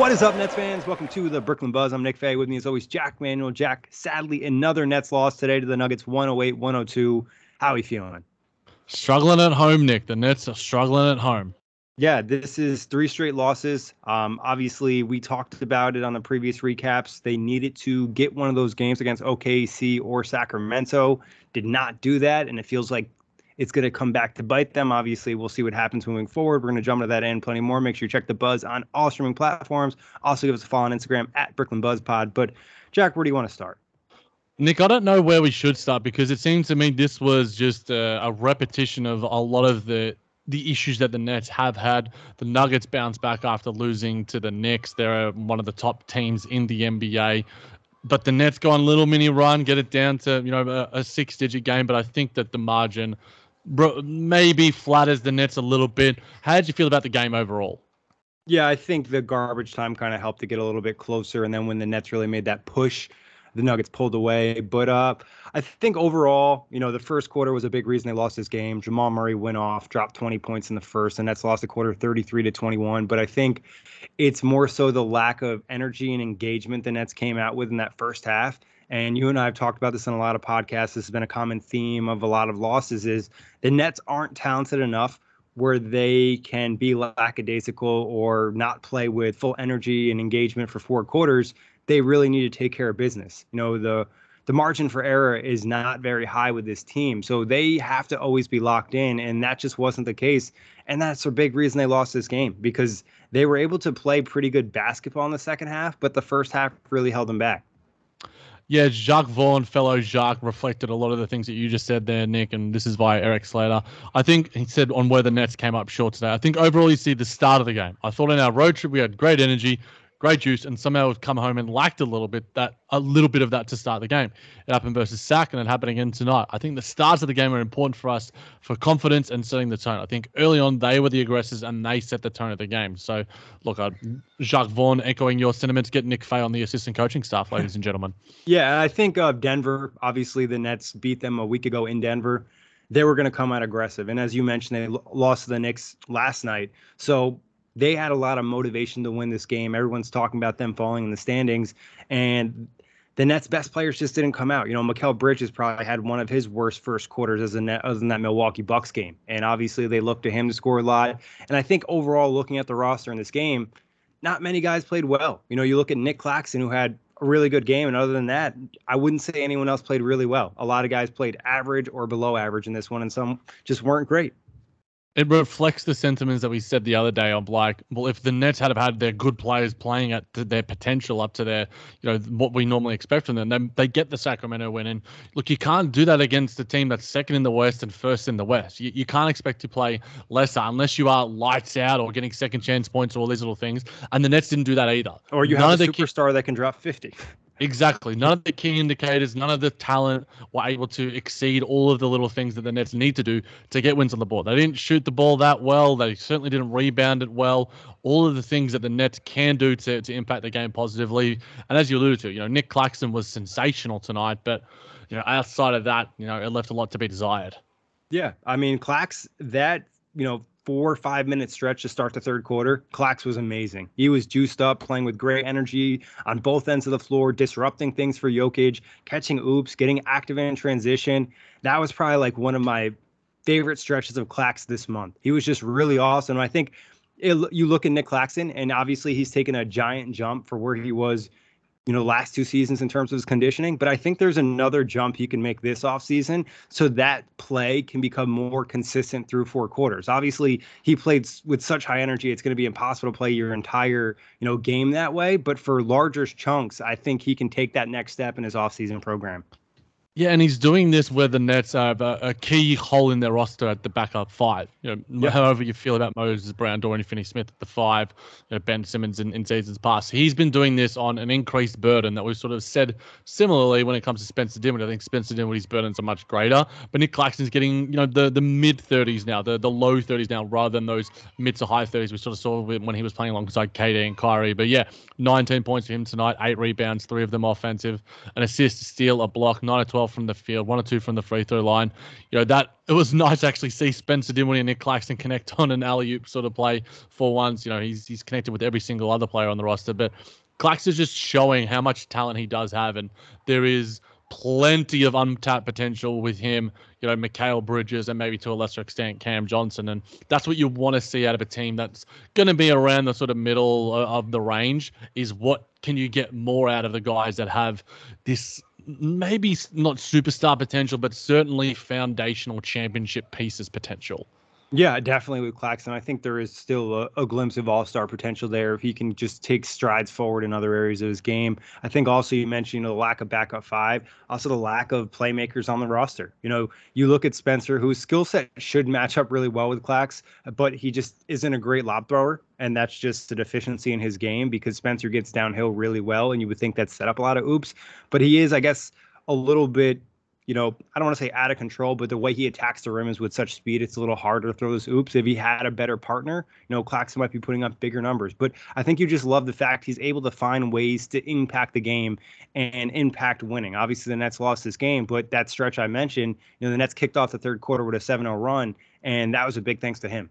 What is up, Nets fans? Welcome to the Brooklyn Buzz. I'm Nick Fay. With me, as always, Jac Manuell. Jac, sadly, another Nets loss today to the Nuggets 108 102. How are you feeling? Struggling at home, Nick. The Nets are struggling at home. Yeah, this is three straight losses. Um, obviously, we talked about it on the previous recaps. They needed to get one of those games against OKC or Sacramento. Did not do that, and it feels like it's going to come back to bite them. Obviously, we'll see what happens moving forward. We're going to jump into that and plenty more. Make sure you check the buzz on all streaming platforms. Also, give us a follow on Instagram at Brooklyn Buzz Pod. But, Jac, where do you want to start? Nick, I don't know where we should start because it seems to me this was just a, a repetition of a lot of the the issues that the Nets have had. The Nuggets bounce back after losing to the Knicks. They're uh, one of the top teams in the NBA. But the Nets go on a little mini run, get it down to you know a, a six-digit game. But I think that the margin maybe flatters the Nets a little bit. How did you feel about the game overall? Yeah, I think the garbage time kind of helped to get a little bit closer, and then when the Nets really made that push, the Nuggets pulled away. But uh, I think overall, you know, the first quarter was a big reason they lost this game. Jamal Murray went off, dropped 20 points in the first, and that's lost the quarter 33 to 21. But I think it's more so the lack of energy and engagement the Nets came out with in that first half. And you and I have talked about this in a lot of podcasts. This has been a common theme of a lot of losses is the Nets aren't talented enough where they can be lackadaisical or not play with full energy and engagement for four quarters they really need to take care of business. You know, the the margin for error is not very high with this team. So they have to always be locked in. And that just wasn't the case. And that's a big reason they lost this game because they were able to play pretty good basketball in the second half, but the first half really held them back. Yeah, Jacque Vaughn, fellow Jacques, reflected a lot of the things that you just said there, Nick, and this is via Erik Slater. I think he said on where the Nets came up short today. I think overall you see the start of the game. I thought in our road trip we had great energy great juice, and somehow have come home and lacked a little bit that a little bit of that to start the game. It happened versus Sac, and it happened again tonight. I think the starts of the game are important for us for confidence and setting the tone. I think early on they were the aggressors and they set the tone of the game. So look, I, Jacque Vaughn echoing your sentiments. Get Nick Fay on the assistant coaching staff, ladies and gentlemen. Yeah, I think uh, Denver. Obviously, the Nets beat them a week ago in Denver. They were going to come out aggressive, and as you mentioned, they lost to the Knicks last night. So they had a lot of motivation to win this game. Everyone's talking about them falling in the standings, and the Nets' best players just didn't come out. You know, Mikal Bridges probably had one of his worst first quarters as a net, other than that Milwaukee Bucks game, and obviously they looked to him to score a lot. And I think overall, looking at the roster in this game, not many guys played well. You know, you look at Nick Claxton, who had a really good game, and other than that, I wouldn't say anyone else played really well. A lot of guys played average or below average in this one, and some just weren't great it reflects the sentiments that we said the other day of like, well, if the Nets had of had their good players playing at their potential up to their, you know, what we normally expect from them, then they get the Sacramento win. And look, you can't do that against a team that's second in the West and first in the West. You, you can't expect to play lesser unless you are lights out or getting second chance points or all these little things. And the Nets didn't do that either. Or you None have a superstar that can drop 50. Exactly. None of the key indicators, none of the talent were able to exceed all of the little things that the Nets need to do to get wins on the board. They didn't shoot the ball that well. They certainly didn't rebound it well. All of the things that the Nets can do to, to impact the game positively. And as you alluded to, you know, Nick Claxton was sensational tonight, but you know, outside of that, you know, it left a lot to be desired. Yeah, I mean, Clax, that you know four or five minute stretch to start the third quarter, Clax was amazing. He was juiced up, playing with great energy on both ends of the floor, disrupting things for Jokic, catching oops, getting active in transition. That was probably like one of my favorite stretches of Clax this month. He was just really awesome. I think it, you look at Nick Claxton, and obviously he's taken a giant jump for where he was you know, last two seasons in terms of his conditioning. But I think there's another jump he can make this offseason so that play can become more consistent through four quarters. Obviously, he played with such high energy, it's going to be impossible to play your entire, you know, game that way. But for larger chunks, I think he can take that next step in his offseason program. Yeah, and he's doing this where the Nets have a, a key hole in their roster at the backup five. You know, yeah. however you feel about Moses Brown, Dorian Finney-Smith at the five, you know, Ben Simmons in, in seasons past. He's been doing this on an increased burden that we've sort of said similarly when it comes to Spencer Dinwiddie. I think Spencer Dinwiddie's burdens are much greater, but Nick Claxton's getting you know the the mid 30s now, the the low 30s now, rather than those mid to high 30s we sort of saw when he was playing alongside KD and Kyrie. But yeah, 19 points for him tonight, eight rebounds, three of them offensive, an assist, a steal, a block, nine or 12 from the field, one or two from the free throw line. You know, that it was nice to actually see Spencer Dinwiddie and Nick Claxton connect on an alley oop sort of play for once. You know, he's he's connected with every single other player on the roster. But Claxton's just showing how much talent he does have, and there is plenty of untapped potential with him, you know, Mikal Bridges and maybe to a lesser extent Cam Johnson. And that's what you want to see out of a team that's going to be around the sort of middle of the range is what can you get more out of the guys that have this maybe not superstar potential, but certainly foundational championship pieces potential. Yeah, definitely with Claxton. I think there is still a, a glimpse of all star potential there if he can just take strides forward in other areas of his game. I think also you mentioned you know, the lack of backup five, also the lack of playmakers on the roster. You know, you look at Spencer, whose skill set should match up really well with Clax, but he just isn't a great lob thrower. And that's just a deficiency in his game because Spencer gets downhill really well. And you would think that set up a lot of oops. But he is, I guess, a little bit you know, I don't want to say out of control, but the way he attacks the rim is with such speed, it's a little harder to throw those oops. If he had a better partner, you know, Claxton might be putting up bigger numbers. But I think you just love the fact he's able to find ways to impact the game and impact winning. Obviously, the Nets lost this game, but that stretch I mentioned, you know, the Nets kicked off the third quarter with a 7 0 run, and that was a big thanks to him.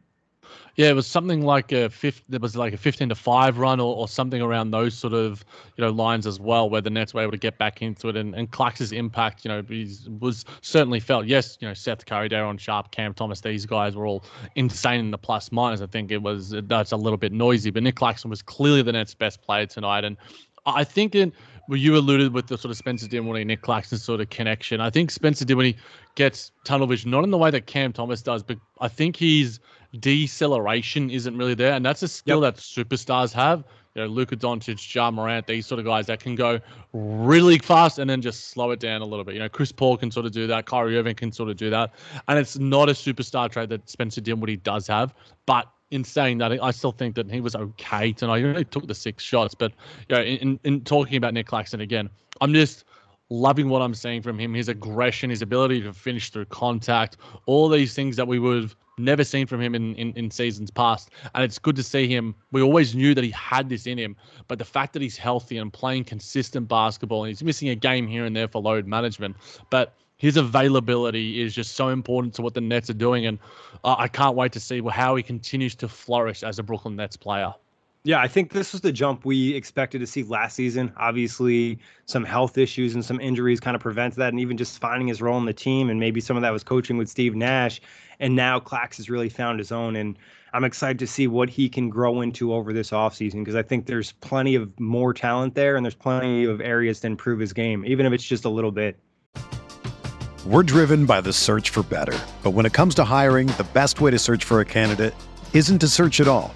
Yeah, it was something like a fifth. There was like a fifteen to five run, or, or something around those sort of you know lines as well, where the Nets were able to get back into it, and and impact, you know, was certainly felt. Yes, you know, Seth Curry, Day'Ron Sharpe, Cam Thomas, these guys were all insane in the plus minus. I think it was that's a little bit noisy, but Nick Claxton was clearly the Nets' best player tonight, and I think in well, you alluded with the sort of Spencer Dinwiddie, Nick Claxton sort of connection. I think Spencer Dinwiddie gets tunnel vision, not in the way that Cam Thomas does, but I think he's deceleration isn't really there, and that's a skill yep. that superstars have. You know, Luka Doncic, Ja Morant, these sort of guys that can go really fast and then just slow it down a little bit. You know, Chris Paul can sort of do that. Kyrie Irving can sort of do that, and it's not a superstar trait that Spencer Dinwiddie does have. But in saying that, I still think that he was okay tonight. He only took the six shots, but you know, in, in talking about Nick Claxton again, I'm just loving what I'm seeing from him. His aggression, his ability to finish through contact, all these things that we would have never seen from him in, in, in seasons past. And it's good to see him. We always knew that he had this in him, but the fact that he's healthy and playing consistent basketball, and he's missing a game here and there for load management, but his availability is just so important to what the Nets are doing. And uh, I can't wait to see how he continues to flourish as a Brooklyn Nets player. Yeah, I think this was the jump we expected to see last season. Obviously, some health issues and some injuries kind of prevented that, and even just finding his role in the team, and maybe some of that was coaching with Steve Nash. And now Clax has really found his own, and I'm excited to see what he can grow into over this offseason because I think there's plenty of more talent there, and there's plenty of areas to improve his game, even if it's just a little bit. We're driven by the search for better, but when it comes to hiring, the best way to search for a candidate isn't to search at all.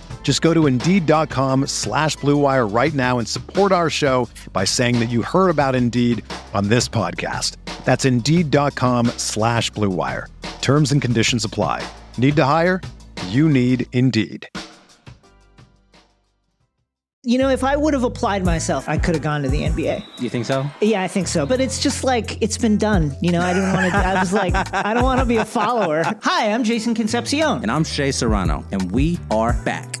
Just go to Indeed.com slash BlueWire right now and support our show by saying that you heard about Indeed on this podcast. That's Indeed.com slash BlueWire. Terms and conditions apply. Need to hire? You need Indeed. You know, if I would have applied myself, I could have gone to the NBA. You think so? Yeah, I think so. But it's just like it's been done. You know, I didn't want to. I was like, I don't want to be a follower. Hi, I'm Jason Concepcion, and I'm Shea Serrano, and we are back.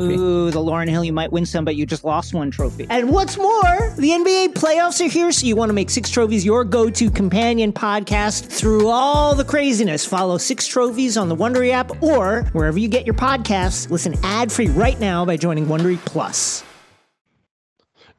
Ooh, the Lauryn Hill, you might win some, but you just lost one trophy. And what's more, the NBA playoffs are here, so you want to make Six Trophies your go to companion podcast through all the craziness. Follow Six Trophies on the Wondery app or wherever you get your podcasts. Listen ad free right now by joining Wondery Plus.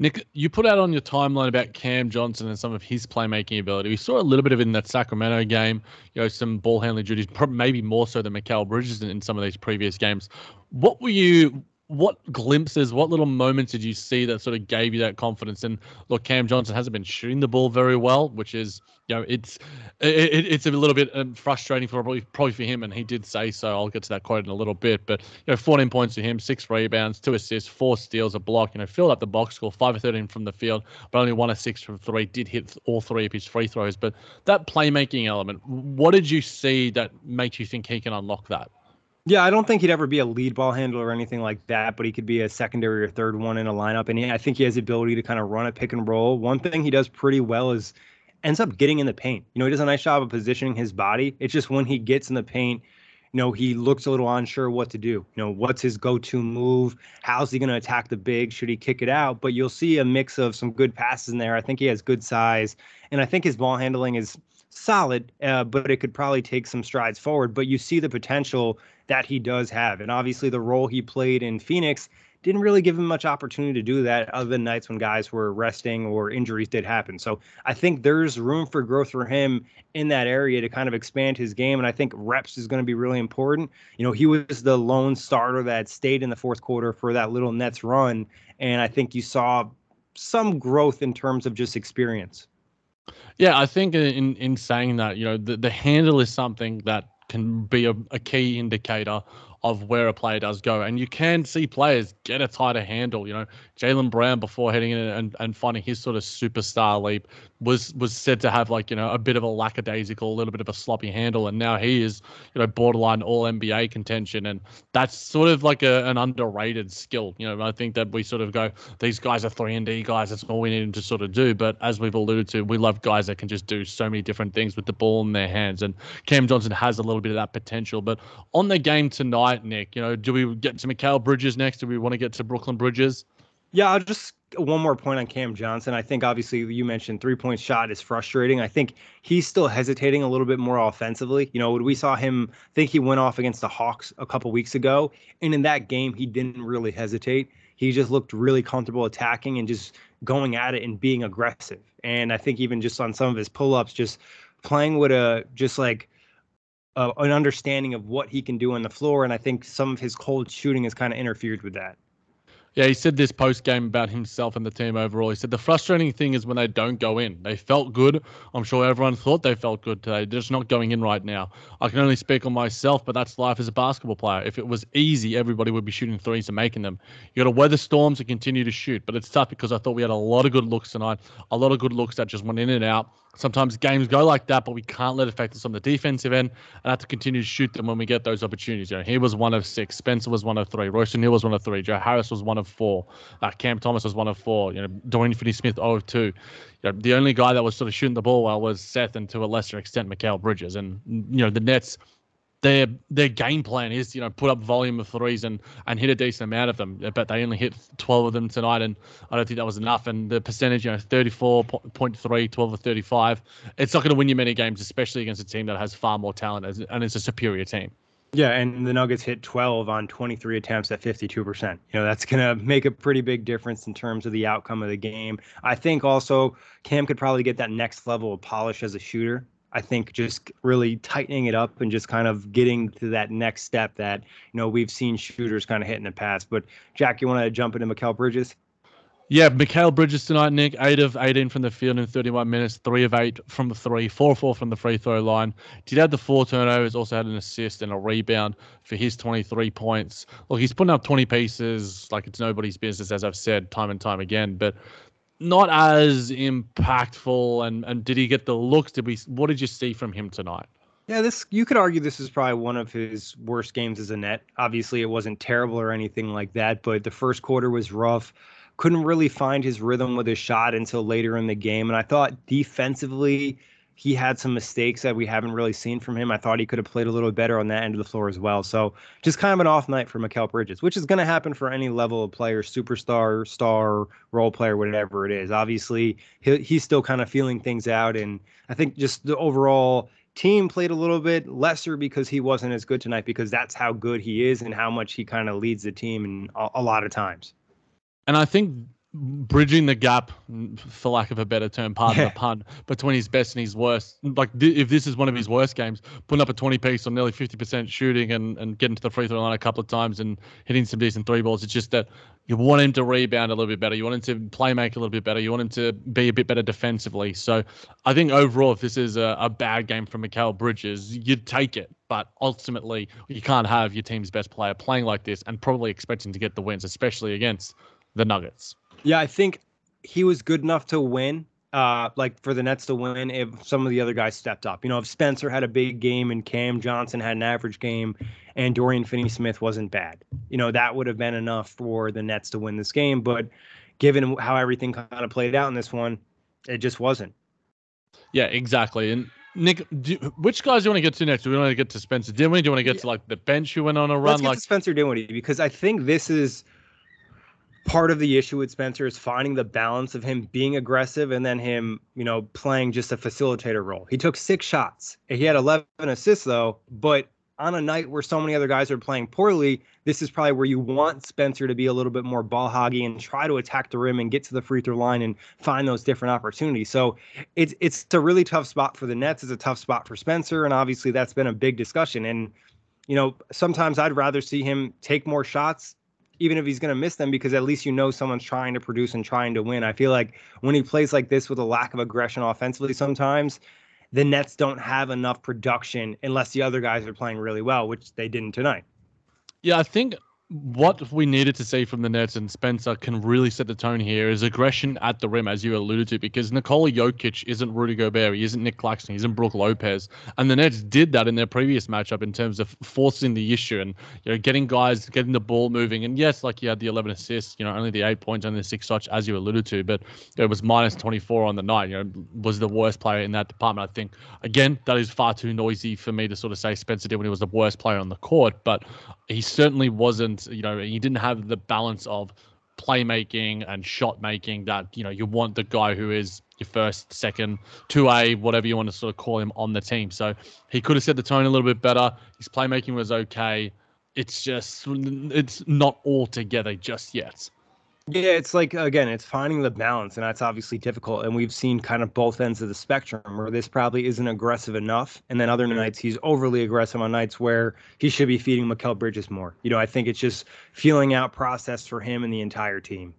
Nick, you put out on your timeline about Cam Johnson and some of his playmaking ability. We saw a little bit of it in that Sacramento game, you know, some ball handling duties, maybe more so than Mikal Bridges in, in some of these previous games. What were you what glimpses, what little moments did you see that sort of gave you that confidence? And look, Cam Johnson hasn't been shooting the ball very well, which is, you know, it's it, it's a little bit um, frustrating for probably probably for him, and he did say so. I'll get to that quote in a little bit, but you know, 14 points to him, six rebounds, two assists, four steals, a block. You know, filled up the box score, five of 13 from the field, but only one of six from three. Did hit all three of his free throws, but that playmaking element, what did you see that makes you think he can unlock that? Yeah, I don't think he'd ever be a lead ball handler or anything like that, but he could be a secondary or third one in a lineup. And he, I think he has the ability to kind of run a pick and roll. One thing he does pretty well is ends up getting in the paint. You know, he does a nice job of positioning his body. It's just when he gets in the paint, you know, he looks a little unsure what to do. You know, what's his go-to move? How's he going to attack the big? Should he kick it out? But you'll see a mix of some good passes in there. I think he has good size, and I think his ball handling is solid, uh, but it could probably take some strides forward. But you see the potential that he does have. And obviously, the role he played in Phoenix didn't really give him much opportunity to do that other than nights when guys were resting or injuries did happen. So I think there's room for growth for him in that area to kind of expand his game. And I think reps is going to be really important. You know, he was the lone starter that stayed in the fourth quarter for that little Nets run. And I think you saw some growth in terms of just experience. Yeah, I think in in saying that, you know, the, the handle is something that can be a, a key indicator of where a player does go. And you can see players get a tighter handle. You know, Jaylen Brown before heading in and, and finding his sort of superstar leap was was said to have like, you know, a bit of a lackadaisical, a little bit of a sloppy handle. And now he is, you know, borderline all NBA contention. And that's sort of like a, an underrated skill. You know, I think that we sort of go, these guys are three and D guys, that's all we need them to sort of do. But as we've alluded to, we love guys that can just do so many different things with the ball in their hands. And Cam Johnson has a little bit of that potential. But on the game tonight, Nick, you know, do we get to Mikal Bridges next? Do we want to get to Brooklyn Bridges? Yeah, I'll just one more point on Cam Johnson. I think obviously you mentioned three point shot is frustrating. I think he's still hesitating a little bit more offensively. You know, we saw him I think he went off against the Hawks a couple weeks ago, and in that game he didn't really hesitate. He just looked really comfortable attacking and just going at it and being aggressive. And I think even just on some of his pull ups, just playing with a just like uh, an understanding of what he can do on the floor. And I think some of his cold shooting has kind of interfered with that. Yeah, he said this post game about himself and the team overall. He said the frustrating thing is when they don't go in. They felt good. I'm sure everyone thought they felt good today. They're just not going in right now. I can only speak on myself, but that's life as a basketball player. If it was easy, everybody would be shooting threes and making them. You got to weather storms and continue to shoot. But it's tough because I thought we had a lot of good looks tonight, a lot of good looks that just went in and out. Sometimes games go like that, but we can't let it affect us on the defensive end and have to continue to shoot them when we get those opportunities. You know, he was one of six, Spencer was one of three, Royce O'Neale was one of three, Joe Harris was one of four, uh, Cam Thomas was one of four, you know, Dorian Finney Smith 0 of 2. You know, the only guy that was sort of shooting the ball well was Seth and to a lesser extent Mikal Bridges. And, you know, the Nets their their game plan is you know put up volume of threes and and hit a decent amount of them but they only hit 12 of them tonight and i don't think that was enough and the percentage you know 34.3 12 of 35 it's not going to win you many games especially against a team that has far more talent and it's a superior team yeah, and the Nuggets hit 12 on 23 attempts at 52%. You know, that's going to make a pretty big difference in terms of the outcome of the game. I think also Cam could probably get that next level of polish as a shooter. I think just really tightening it up and just kind of getting to that next step that you know we've seen shooters kind of hit in the past. But Jac, you want to jump into Mikal Bridges? Yeah, Mikal Bridges tonight, Nick. Eight of 18 from the field in 31 minutes, three of eight from the three, four four from the free throw line. Did have the four turnovers, also had an assist and a rebound for his 23 points. Look, he's putting up 20 pieces like it's nobody's business, as I've said time and time again. But not as impactful. And and did he get the looks? Did we? What did you see from him tonight? Yeah, this you could argue this is probably one of his worst games as a net. Obviously, it wasn't terrible or anything like that, but the first quarter was rough. Couldn't really find his rhythm with his shot until later in the game, and I thought defensively he had some mistakes that we haven't really seen from him. I thought he could have played a little better on that end of the floor as well. So just kind of an off night for Mikal Bridges, which is going to happen for any level of player, superstar, star, role player, whatever it is. Obviously, he, he's still kind of feeling things out, and I think just the overall team played a little bit lesser because he wasn't as good tonight because that's how good he is and how much he kind of leads the team in a, a lot of times. And I think bridging the gap, for lack of a better term, pardon yeah. the pun, between his best and his worst. Like th- if this is one of his worst games, putting up a 20 piece on nearly 50% shooting and, and getting to the free throw line a couple of times and hitting some decent three balls. It's just that you want him to rebound a little bit better. You want him to play make a little bit better. You want him to be a bit better defensively. So I think overall, if this is a, a bad game for Mikal Bridges, you'd take it. But ultimately, you can't have your team's best player playing like this and probably expecting to get the wins, especially against the Nuggets. Yeah, I think he was good enough to win. Uh, like for the Nets to win, if some of the other guys stepped up. You know, if Spencer had a big game and Cam Johnson had an average game, and Dorian Finney-Smith wasn't bad, you know, that would have been enough for the Nets to win this game. But given how everything kind of played out in this one, it just wasn't. Yeah, exactly. And Nick, do, which guys do you want to get to next? Do we want to get to Spencer Dinwiddie? Do you want to get yeah. to like the bench who went on a run? Let's like to Spencer Dinwiddie because I think this is part of the issue with Spencer is finding the balance of him being aggressive and then him, you know, playing just a facilitator role. He took six shots. He had 11 assists though, but on a night where so many other guys are playing poorly, this is probably where you want Spencer to be a little bit more ball hoggy and try to attack the rim and get to the free throw line and find those different opportunities. So it's it's a really tough spot for the Nets. It's a tough spot for Spencer, and obviously that's been a big discussion. And you know, sometimes I'd rather see him take more shots even if he's going to miss them, because at least you know someone's trying to produce and trying to win. I feel like when he plays like this with a lack of aggression offensively, sometimes the Nets don't have enough production unless the other guys are playing really well, which they didn't tonight. Yeah, I think what we needed to see from the Nets and Spencer can really set the tone here is aggression at the rim, as you alluded to, because Nikola Jokic isn't Rudy Gobert, he isn't Nick Claxton, he isn't Brook Lopez, and the Nets did that in their previous matchup in terms of forcing the issue and you know getting guys getting the ball moving. And yes, like you had the 11 assists, you know, only the eight points, only the six shots, as you alluded to, but it was minus 24 on the night. You know, was the worst player in that department. I think again that is far too noisy for me to sort of say Spencer did when he was the worst player on the court, but he certainly wasn't. You know, he didn't have the balance of playmaking and shot making that you know you want the guy who is your first, second, two A, whatever you want to sort of call him on the team. So he could have set the tone a little bit better. His playmaking was okay. It's just it's not all together just yet. Yeah, it's like again, it's finding the balance, and that's obviously difficult. And we've seen kind of both ends of the spectrum where this probably isn't aggressive enough, and then other mm-hmm. nights he's overly aggressive on nights where he should be feeding Mikal Bridges more. You know, I think it's just feeling out process for him and the entire team.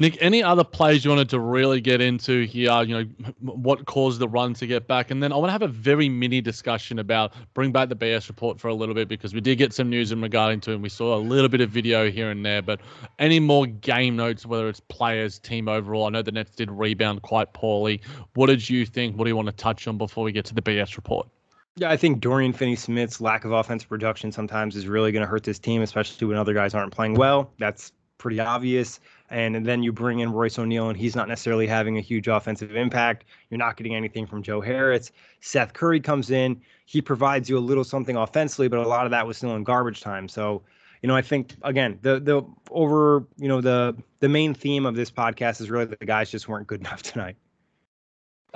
Nick, any other plays you wanted to really get into here? You know, what caused the run to get back? And then I want to have a very mini discussion about bring back the BS report for a little bit because we did get some news in regarding to. And we saw a little bit of video here and there, but any more game notes, whether it's players, team overall? I know the Nets did rebound quite poorly. What did you think? What do you want to touch on before we get to the BS report? Yeah, I think Dorian Finney Smith's lack of offensive production sometimes is really going to hurt this team, especially when other guys aren't playing well. That's pretty obvious. And, then you bring in Royce O'Neale, and he's not necessarily having a huge offensive impact. You're not getting anything from Joe Harris. Seth Curry comes in, he provides you a little something offensively, but a lot of that was still in garbage time. So, you know, I think again, the the over, you know, the the main theme of this podcast is really that the guys just weren't good enough tonight.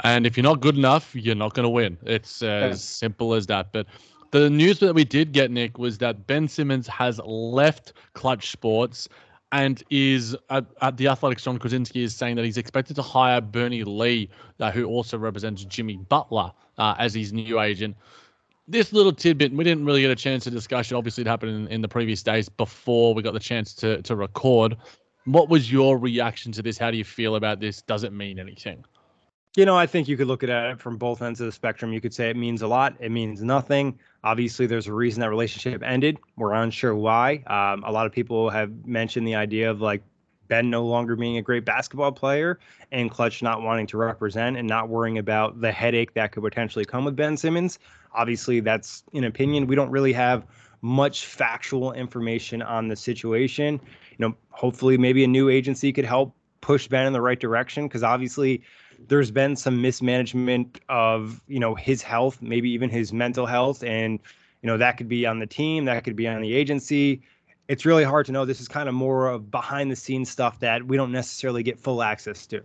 And if you're not good enough, you're not going to win. It's uh, yeah. as simple as that. But the news that we did get, Nick, was that Ben Simmons has left Clutch Sports and is at, at, the Athletic's. Jon Krawczynski is saying that he's expected to hire Bernie Lee, uh, who also represents Jimmy Butler, uh, as his new agent. This little tidbit, we didn't really get a chance to discuss it. Obviously, it happened in, in the previous days before we got the chance to to record. What was your reaction to this? How do you feel about this? Does it mean anything? You know, I think you could look at it from both ends of the spectrum. You could say it means a lot, it means nothing. Obviously, there's a reason that relationship ended. We're unsure why. Um, a lot of people have mentioned the idea of like Ben no longer being a great basketball player and Clutch not wanting to represent and not worrying about the headache that could potentially come with Ben Simmons. Obviously, that's an opinion. We don't really have much factual information on the situation. You know, hopefully, maybe a new agency could help push Ben in the right direction because obviously there's been some mismanagement of you know his health, maybe even his mental health, and you know that could be on the team, that could be on the agency. It's really hard to know. This is kind of more of behind the scenes stuff that we don't necessarily get full access to.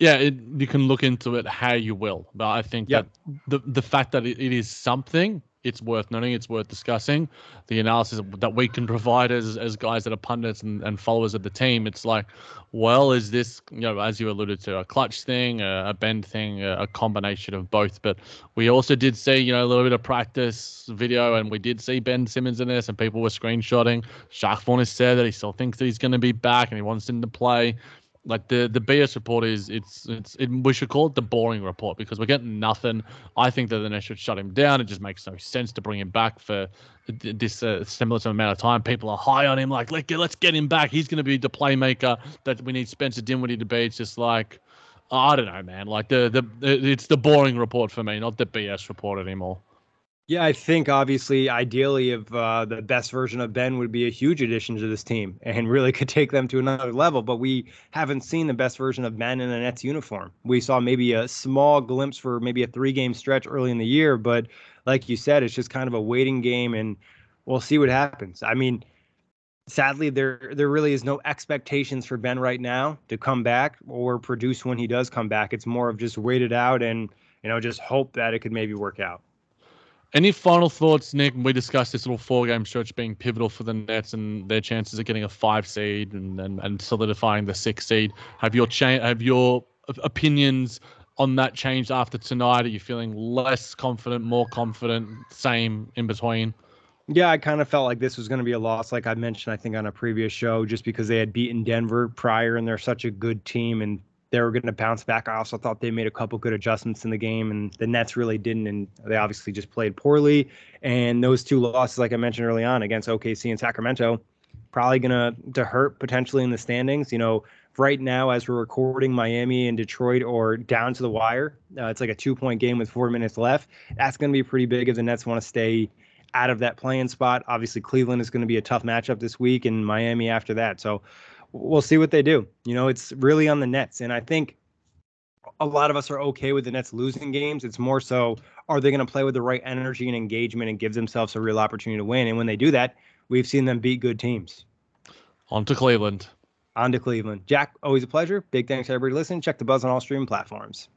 Yeah, it, you can look into it how you will, but I think yep. that the the fact that it, it is something it's worth noting, it's worth discussing. The analysis that we can provide as as guys that are pundits and, and followers of the team, it's like, well, is this you know as you alluded to a clutch thing, a, a Ben thing, a, a, combination of both? But we also did see you know a little bit of practice video, and we did see Ben Simmons in this, and people were screenshotting. Jacque Vaughn has said that he still thinks that he's going to be back and he wants him to play like the the BS report is it's it's it, we should call it the boring report because we're getting nothing. I think that the Nets should shut him down. It just makes no sense to bring him back for this uh, similar amount of time. People are high on him, like let get, let's get him back. He's going to be the playmaker that we need Spencer Dinwiddie to be. It's just like I don't know, man. Like the the it's the boring report for me, not the BS report anymore. Yeah, I think obviously, ideally, if uh, the best version of Ben would be a huge addition to this team and really could take them to another level. But we haven't seen the best version of Ben in a Nets uniform. We saw maybe a small glimpse for maybe a three game stretch early in the year. But like you said, it's just kind of a waiting game and we'll see what happens. I mean, sadly, there there really is no expectations for Ben right now to come back or produce when he does come back. It's more of just wait it out and, you know, just hope that it could maybe work out. Any final thoughts, Nick? We discussed this little four-game stretch being pivotal for the Nets and their chances of getting a five seed and, and, and solidifying the six seed. Have your cha- have your opinions on that changed after tonight? Are you feeling less confident, more confident, same in between? Yeah, I kind of felt like this was going to be a loss, like I mentioned, I think on a previous show, just because they had beaten Denver prior and they're such a good team and they were going to bounce back. I also thought they made a couple good adjustments in the game, and the Nets really didn't, and they obviously just played poorly. And those two losses, like I mentioned early on, against OKC and Sacramento, probably gonna to hurt potentially in the standings. You know, right now as we're recording, Miami and Detroit are down to the wire. Uh, it's like a two-point game with four minutes left. That's gonna be pretty big if the Nets want to stay out of that playing spot. Obviously, Cleveland is going to be a tough matchup this week, and Miami after that. So we'll see what they do. You know, it's really on the Nets, and I think a lot of us are okay with the Nets losing games. It's more so are they going to play with the right energy and engagement and give themselves a real opportunity to win? And when they do that, we've seen them beat good teams. On to Cleveland. On to Cleveland. Jac, always a pleasure. Big thanks to everybody listening. Check the buzz on all streaming platforms.